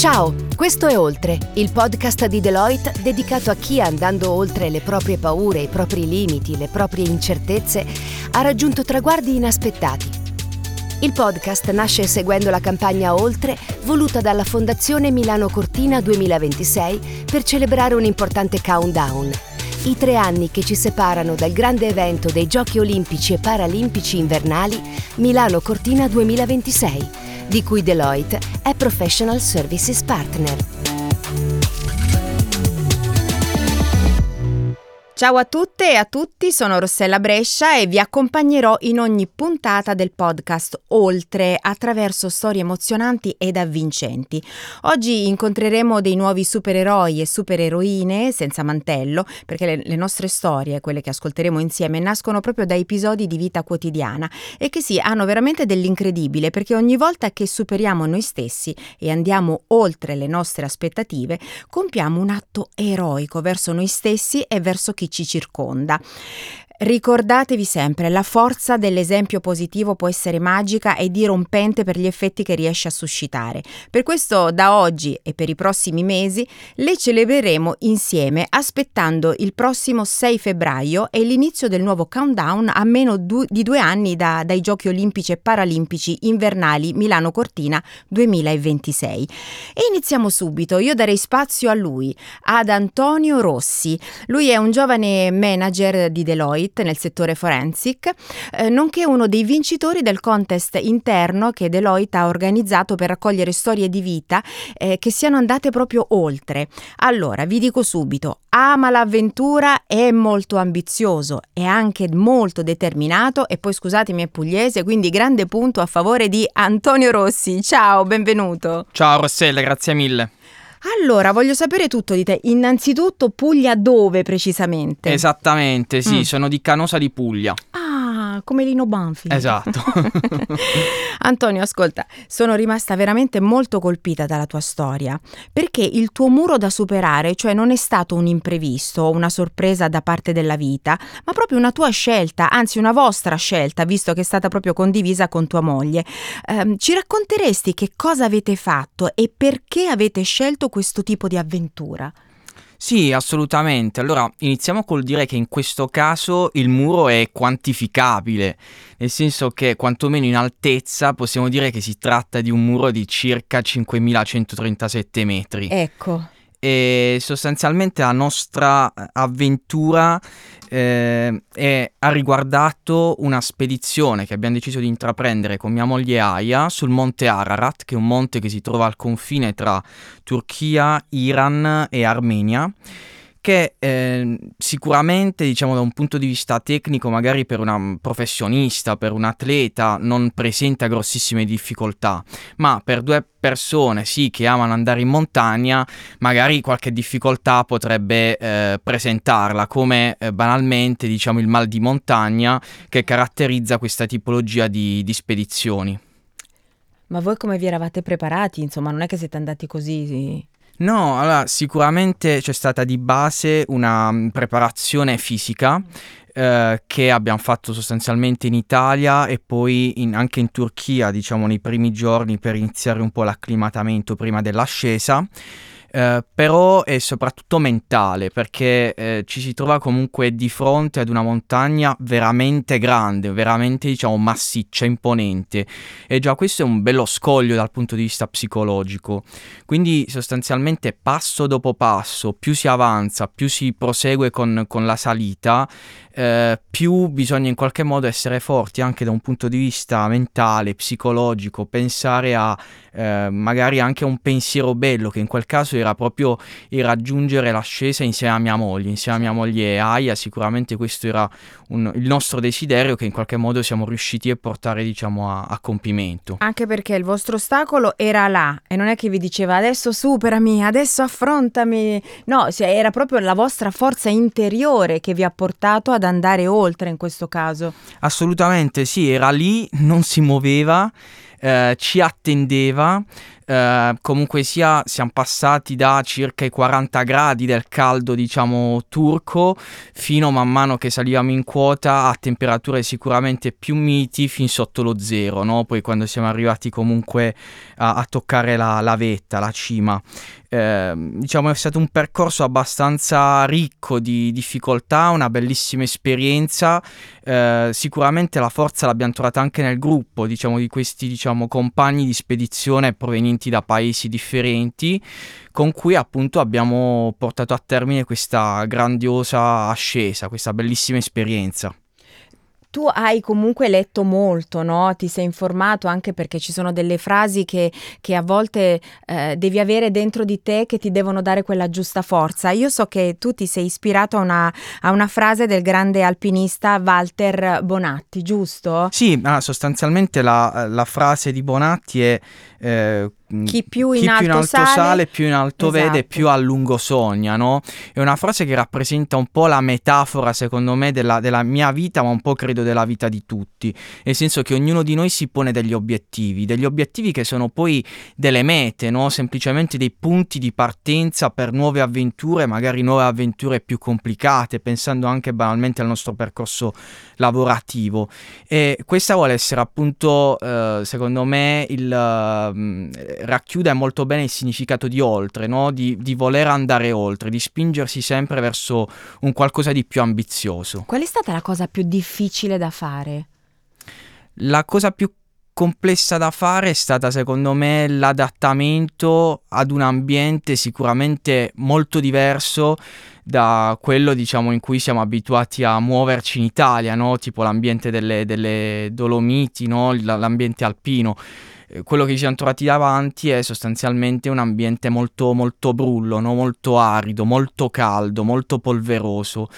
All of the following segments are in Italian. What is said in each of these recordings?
Ciao, questo è Oltre, il podcast di Deloitte dedicato a chi andando oltre le proprie paure, i propri limiti, le proprie incertezze, ha raggiunto traguardi inaspettati. Il podcast nasce seguendo la campagna Oltre voluta dalla Fondazione Milano Cortina 2026 per celebrare un importante countdown. I tre anni che ci separano dal grande evento dei Giochi Olimpici e Paralimpici invernali Milano Cortina 2026 di cui Deloitte è Professional Services Partner. Ciao a tutte e a tutti, sono Rossella Brescia e vi accompagnerò in ogni puntata del podcast Oltre attraverso storie emozionanti ed avvincenti. Oggi incontreremo dei nuovi supereroi e supereroine senza mantello, perché le, le nostre storie, quelle che ascolteremo insieme, nascono proprio da episodi di vita quotidiana e che sì, hanno veramente dell'incredibile, perché ogni volta che superiamo noi stessi e andiamo oltre le nostre aspettative, compiamo un atto eroico verso noi stessi e verso chi ci circonda. Ricordatevi sempre, la forza dell'esempio positivo può essere magica e dirompente per gli effetti che riesce a suscitare. Per questo da oggi e per i prossimi mesi le celebreremo insieme aspettando il prossimo 6 febbraio e l'inizio del nuovo countdown a meno du- di due anni da, dai Giochi Olimpici e Paralimpici invernali Milano Cortina 2026. E iniziamo subito, io darei spazio a lui, ad Antonio Rossi. Lui è un giovane manager di Deloitte Deloitte nel settore forensic, eh, nonché uno dei vincitori del contest interno che Deloitte ha organizzato per raccogliere storie di vita eh, che siano andate proprio oltre. Allora, vi dico subito, ama l'avventura, è molto ambizioso, è anche molto determinato e poi scusatemi è pugliese, quindi grande punto a favore di Antonio Rossi. Ciao, benvenuto. Ciao Rossella, grazie mille. Allora, voglio sapere tutto di te. Innanzitutto, Puglia dove precisamente? Esattamente, sì, mm. sono di Canosa di Puglia. Ah, come Lino Banfi. Esatto. Antonio, ascolta, sono rimasta veramente molto colpita dalla tua storia, perché il tuo muro da superare, cioè non è stato un imprevisto o una sorpresa da parte della vita, ma proprio una tua scelta, anzi una vostra scelta, visto che è stata proprio condivisa con tua moglie. Eh, ci racconteresti che cosa avete fatto e perché avete scelto questo tipo di avventura? Sì, assolutamente. Allora, iniziamo col dire che in questo caso il muro è quantificabile, nel senso che quantomeno in altezza possiamo dire che si tratta di un muro di circa 5137 metri. Ecco e sostanzialmente la nostra eh, avventura eh, è, ha riguardato una spedizione che abbiamo deciso di intraprendere con mia moglie Aya sul monte Ararat, che è un monte che si trova al confine tra Turchia, Iran e Armenia che eh, sicuramente diciamo da un punto di vista tecnico magari per un professionista, per un atleta non presenta grossissime difficoltà, ma per due persone sì che amano andare in montagna magari qualche difficoltà potrebbe eh, presentarla come eh, banalmente diciamo il mal di montagna che caratterizza questa tipologia di, di spedizioni. Ma voi come vi eravate preparati? Insomma, non è che siete andati così sì. No, allora sicuramente c'è stata di base una mm, preparazione fisica eh, che abbiamo fatto sostanzialmente in Italia e poi in, anche in Turchia, diciamo nei primi giorni per iniziare un po' l'acclimatamento prima dell'ascesa. Eh, però è soprattutto mentale perché eh, ci si trova comunque di fronte ad una montagna veramente grande, veramente diciamo massiccia, imponente e già questo è un bello scoglio dal punto di vista psicologico. Quindi sostanzialmente passo dopo passo, più si avanza, più si prosegue con, con la salita, eh, più bisogna in qualche modo essere forti anche da un punto di vista mentale, psicologico, pensare a eh, magari anche un pensiero bello che in quel caso era proprio il raggiungere l'ascesa insieme a mia moglie, insieme a mia moglie Aya, sicuramente questo era un, il nostro desiderio che in qualche modo siamo riusciti a portare diciamo a, a, compimento. Anche perché il vostro ostacolo era là e non è che vi diceva adesso superami, adesso affrontami, no, era proprio la vostra forza interiore che vi ha portato ad andare oltre in questo caso. Assolutamente sì, era lì, non si muoveva eh, ci attendeva. Uh, comunque sia, siamo passati da circa i 40 gradi del caldo, diciamo, turco, fino man mano che salivamo in quota a temperature sicuramente più miti, fin sotto lo zero, no? Poi quando siamo arrivati comunque a, a toccare la, la, vetta, la cima. Uh, diciamo è stato un percorso abbastanza ricco di difficoltà, una bellissima esperienza. Uh, sicuramente la forza l'abbiamo trovata anche nel gruppo, diciamo, di questi diciamo, compagni di spedizione provenienti da paesi differenti con cui appunto abbiamo portato a termine questa grandiosa ascesa, questa bellissima esperienza. Tu hai comunque letto molto, no? Ti sei informato anche perché ci sono delle frasi che, che a volte eh, devi avere dentro di te che ti devono dare quella giusta forza. Io so che tu ti sei ispirato a una, a una frase del grande alpinista Walter Bonatti, giusto? Sì, ah, sostanzialmente la, la, frase di Bonatti è eh, chi più in, chi alto, più in alto sale, sale, più in alto esatto. vede, più a lungo sogna, no? È una frase che rappresenta un po' la metafora, secondo me, della, della, mia vita, ma un po' credo della vita di tutti. Nel senso che ognuno di noi si pone degli obiettivi, degli obiettivi che sono poi delle mete, no? Semplicemente dei punti di partenza per nuove avventure, magari nuove avventure più complicate, pensando anche banalmente al nostro percorso lavorativo. E questa vuole essere appunto, eh, secondo me, il uh, racchiude molto bene il significato di oltre, no? di, di, voler andare oltre, di spingersi sempre verso un qualcosa di più ambizioso. Qual è stata la cosa più difficile da fare? La cosa più complessa da fare è stata secondo me l'adattamento ad un ambiente sicuramente molto diverso da quello diciamo in cui siamo abituati a muoverci in Italia, no? tipo l'ambiente delle, delle Dolomiti, no? l'ambiente alpino. Eh, quello che ci siamo trovati davanti è sostanzialmente un ambiente molto, molto brullo, no? molto arido, molto caldo, molto polveroso.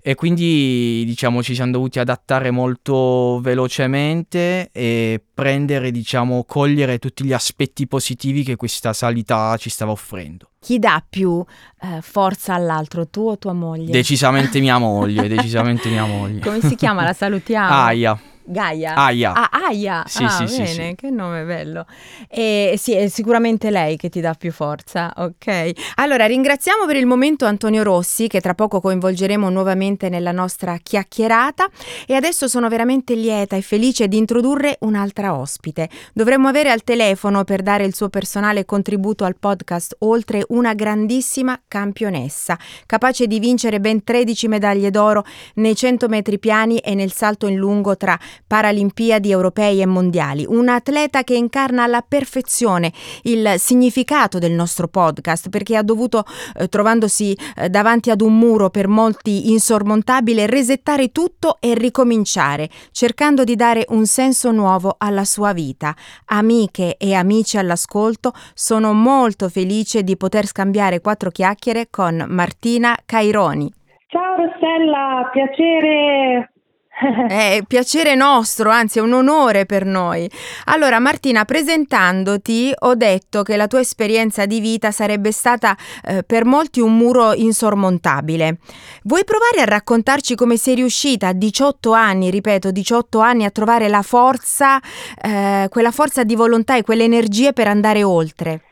E quindi diciamo ci siamo dovuti adattare molto velocemente e prendere, diciamo, cogliere tutti gli aspetti positivi che questa salita ci stava offrendo. Chi dà più eh, forza all'altro, tu o tua moglie? Decisamente mia moglie, decisamente mia moglie. Come si chiama? La salutiamo? Aia. Gaia? Aia. Ah, Aia. Sì, ah, sì, bene, sì, che nome bello. E sì, è sicuramente lei che ti dà più forza, ok? Allora, ringraziamo per il momento Antonio Rossi, che tra poco coinvolgeremo nuovamente nella nostra chiacchierata. E adesso sono veramente lieta e felice di introdurre un'altra ospite. Dovremmo avere al telefono per dare il suo personale contributo al podcast oltre una grandissima campionessa, capace di vincere ben 13 medaglie d'oro nei 100 metri piani e nel salto in lungo tra Paralimpiadi europei e mondiali, un atleta che incarna alla perfezione il significato del nostro podcast perché ha dovuto, eh, trovandosi eh, davanti ad un muro per molti insormontabile, resettare tutto e ricominciare, cercando di dare un senso nuovo alla sua vita. Amiche e amici all'ascolto, sono molto felice di poter scambiare quattro chiacchiere con Martina Caironi. Ciao Rossella, piacere è piacere nostro, anzi è un onore per noi. Allora Martina, presentandoti ho detto che la tua esperienza di vita sarebbe stata eh, per molti un muro insormontabile. Vuoi provare a raccontarci come sei riuscita a 18 anni, ripeto, 18 anni a trovare la forza, eh, quella forza di volontà e quelle energie per andare oltre?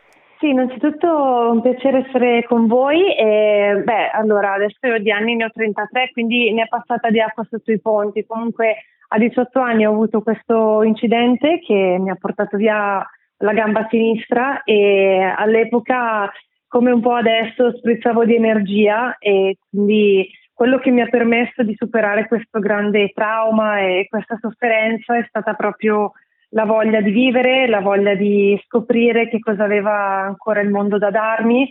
Sì, innanzitutto un piacere essere con voi. E, beh, allora, adesso io di anni ne ho 33, quindi ne è passata di acqua sotto i ponti. Comunque a 18 anni ho avuto questo incidente che mi ha portato via la gamba sinistra e all'epoca, come un po' adesso, sprizzavo di energia e quindi quello che mi ha permesso di superare questo grande trauma e questa sofferenza è stata proprio la voglia di vivere, la voglia di scoprire che cosa aveva ancora il mondo da darmi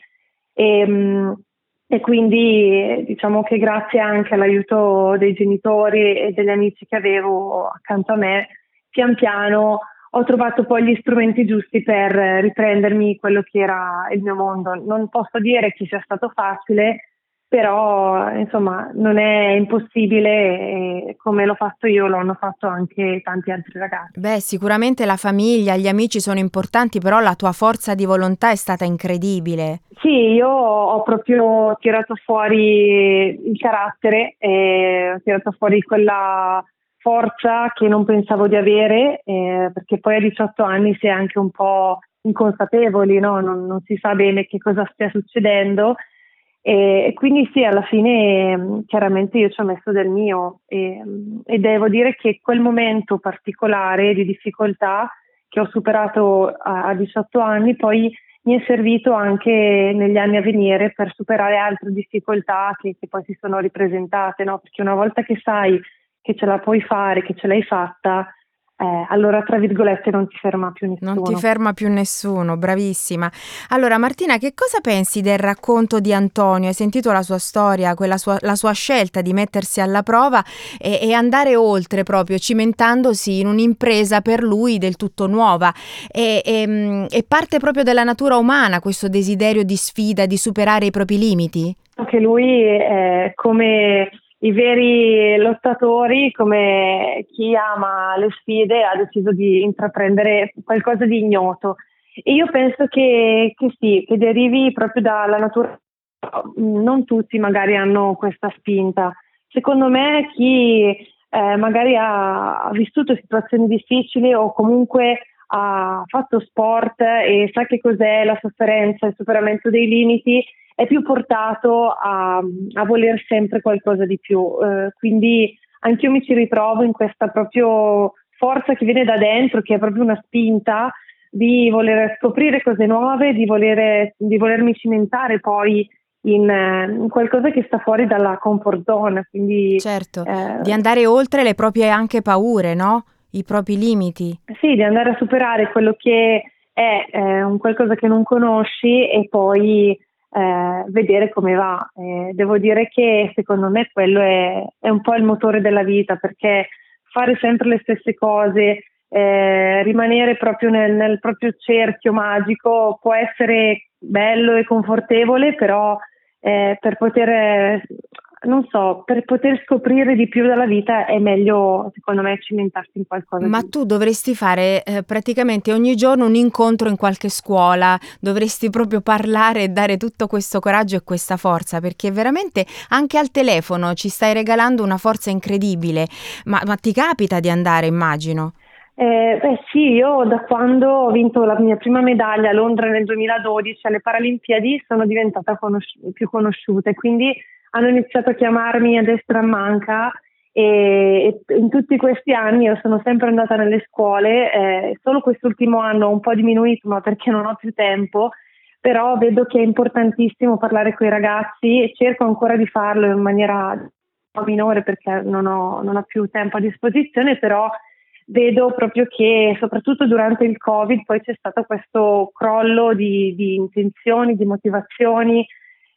e, mm, e quindi diciamo che grazie anche all'aiuto dei genitori e degli amici che avevo accanto a me, pian piano ho trovato poi gli strumenti giusti per riprendermi quello che era il mio mondo. Non posso dire che sia stato facile, però insomma non è impossibile come l'ho fatto io lo hanno fatto anche tanti altri ragazzi. Beh, sicuramente la famiglia, gli amici sono importanti, però la tua forza di volontà è stata incredibile. Sì, io ho proprio tirato fuori il carattere, e ho tirato fuori quella forza che non pensavo di avere, eh, perché poi a 18 anni si è anche un po' inconsapevoli, no? non, non, si sa bene che cosa stia succedendo. E, quindi sì, alla fine chiaramente io ci ho messo del mio e, e devo dire che quel momento particolare di difficoltà che ho superato a, a 18 anni poi mi è servito anche negli anni a venire per superare altre difficoltà che, che poi si sono ripresentate, no? perché una volta che sai che ce la puoi fare, che ce l'hai fatta, eh, allora tra virgolette non ti ferma più nessuno. Non ti ferma più nessuno, bravissima. Allora Martina, che cosa pensi del racconto di Antonio? Hai sentito la sua storia, sua, la sua scelta di mettersi alla prova e, e, andare oltre proprio, cimentandosi in un'impresa per lui del tutto nuova. E, e, e parte proprio dalla natura umana questo desiderio di sfida, di superare i propri limiti? Anche lui, eh, come i veri lottatori, come chi ama le sfide, ha deciso di intraprendere qualcosa di ignoto. E io penso che, che sì, che derivi proprio dalla natura. Non tutti magari hanno questa spinta. Secondo me chi eh, magari ha vissuto situazioni difficili o comunque ha fatto sport e sa che cos'è la sofferenza, il superamento dei limiti, è più portato a, a voler sempre qualcosa di più. Eh, quindi anch'io mi ci ritrovo in questa proprio forza che viene da dentro, che è proprio una spinta di voler scoprire cose nuove, di, volere, di volermi cimentare poi in, in, qualcosa che sta fuori dalla comfort zone. Quindi, certo, eh, di andare oltre le proprie anche paure, no? I propri limiti. Sì, di andare a superare quello che è eh, un qualcosa che non conosci e poi eh, vedere come va. Eh, devo dire che secondo me quello è, è, un po' il motore della vita perché fare sempre le stesse cose, eh, rimanere proprio nel, nel, proprio cerchio magico può essere bello e confortevole, però eh, per poter non so, per poter scoprire di più dalla vita è meglio, secondo me, cimentarsi in qualcosa. Ma di... tu dovresti fare eh, praticamente ogni giorno un incontro in qualche scuola, dovresti proprio parlare e dare tutto questo coraggio e questa forza, perché veramente anche al telefono ci stai regalando una forza incredibile. Ma, ma ti capita di andare, immagino? Eh, beh sì, io da quando ho vinto la mia prima medaglia a Londra nel 2012 alle Paralimpiadi sono diventata conosci- più conosciuta, quindi hanno iniziato a chiamarmi a destra a manca e, e, in tutti questi anni io sono sempre andata nelle scuole, eh, solo quest'ultimo anno ho un po' diminuito ma perché non ho più tempo, però vedo che è importantissimo parlare con i ragazzi e cerco ancora di farlo in maniera minore perché non ho, non ho più tempo a disposizione, però vedo proprio che soprattutto durante il Covid poi c'è stato questo crollo di, di intenzioni, di motivazioni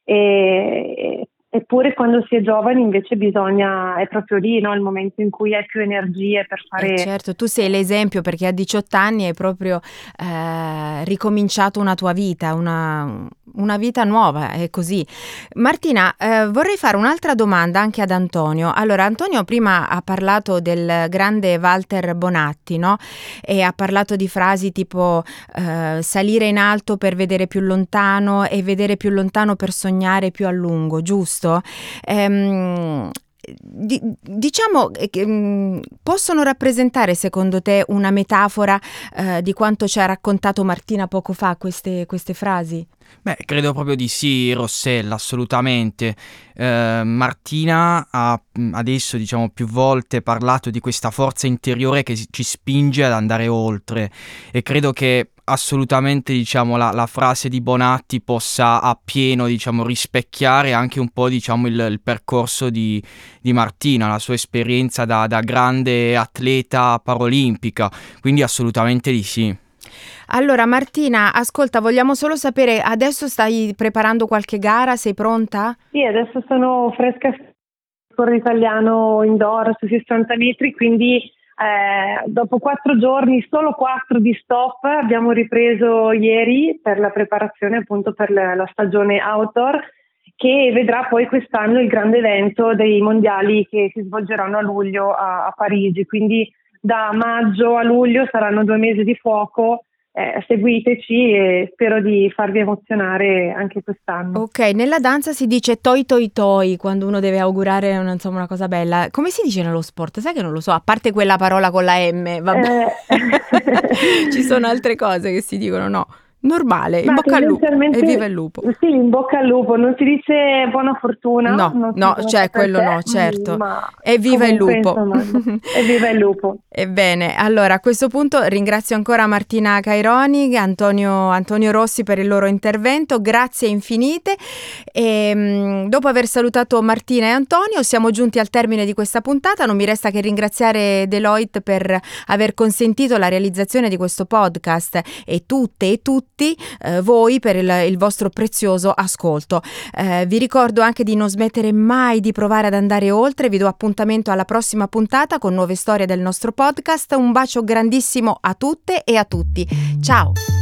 e, Eppure quando si è giovani invece bisogna, è proprio lì no, il momento in cui hai più energie per fare... Eh certo, tu sei l'esempio perché a 18 anni hai proprio eh, ricominciato una tua vita, una, una, vita nuova, è così. Martina, eh, vorrei fare un'altra domanda anche ad Antonio. Allora, Antonio prima ha parlato del grande Walter Bonatti, no? E ha parlato di frasi tipo eh, salire in alto per vedere più lontano e vedere più lontano per sognare più a lungo, giusto? ehm, di, diciamo che mh, possono rappresentare secondo te una metafora eh, di quanto ci ha raccontato Martina poco fa queste, queste frasi? Beh, credo proprio di sì, Rossella, assolutamente. Eh, Martina ha adesso, diciamo, più volte parlato di questa forza interiore che ci spinge ad andare oltre e credo che assolutamente diciamo, la, la, frase di Bonatti possa appieno diciamo, rispecchiare anche un po' diciamo, il, il percorso di, di, Martina, la sua esperienza da, da grande atleta paralimpica, quindi assolutamente di sì. Allora Martina, ascolta, vogliamo solo sapere, adesso stai preparando qualche gara, sei pronta? Sì, adesso sono fresca con l'italiano indoor su 60 metri, quindi eh, dopo quattro giorni, solo quattro di stop, abbiamo ripreso ieri per la preparazione appunto per la, la stagione outdoor che vedrà poi quest'anno il grande evento dei mondiali che si svolgeranno a luglio a, a Parigi. Quindi da maggio a luglio saranno due mesi di fuoco eh, seguiteci e spero di farvi emozionare anche quest'anno. Ok, nella danza si dice toi toi toi quando uno deve augurare una, insomma, una cosa bella. Come si dice nello sport? Sai che non lo so, a parte quella parola con la M, vabbè. Eh. Ci sono altre cose che si dicono, no normale, in bocca al lupo e viva il lupo. Sì, in bocca al lupo, non si dice buona fortuna. No, no, cioè quello no, certo. E viva il lupo. e viva il lupo. Ebbene, allora a questo punto ringrazio ancora Martina Caironi, Antonio, Antonio Rossi per il loro intervento, grazie infinite. E, mh, dopo aver salutato Martina e Antonio siamo giunti al termine di questa puntata, non mi resta che ringraziare Deloitte per aver consentito la realizzazione di questo podcast e tutte e tutti tutti eh, voi per il, il, vostro prezioso ascolto. Eh, vi ricordo anche di non smettere mai di provare ad andare oltre, vi do appuntamento alla prossima puntata con nuove storie del nostro podcast. Un bacio grandissimo a tutte e a tutti. Ciao!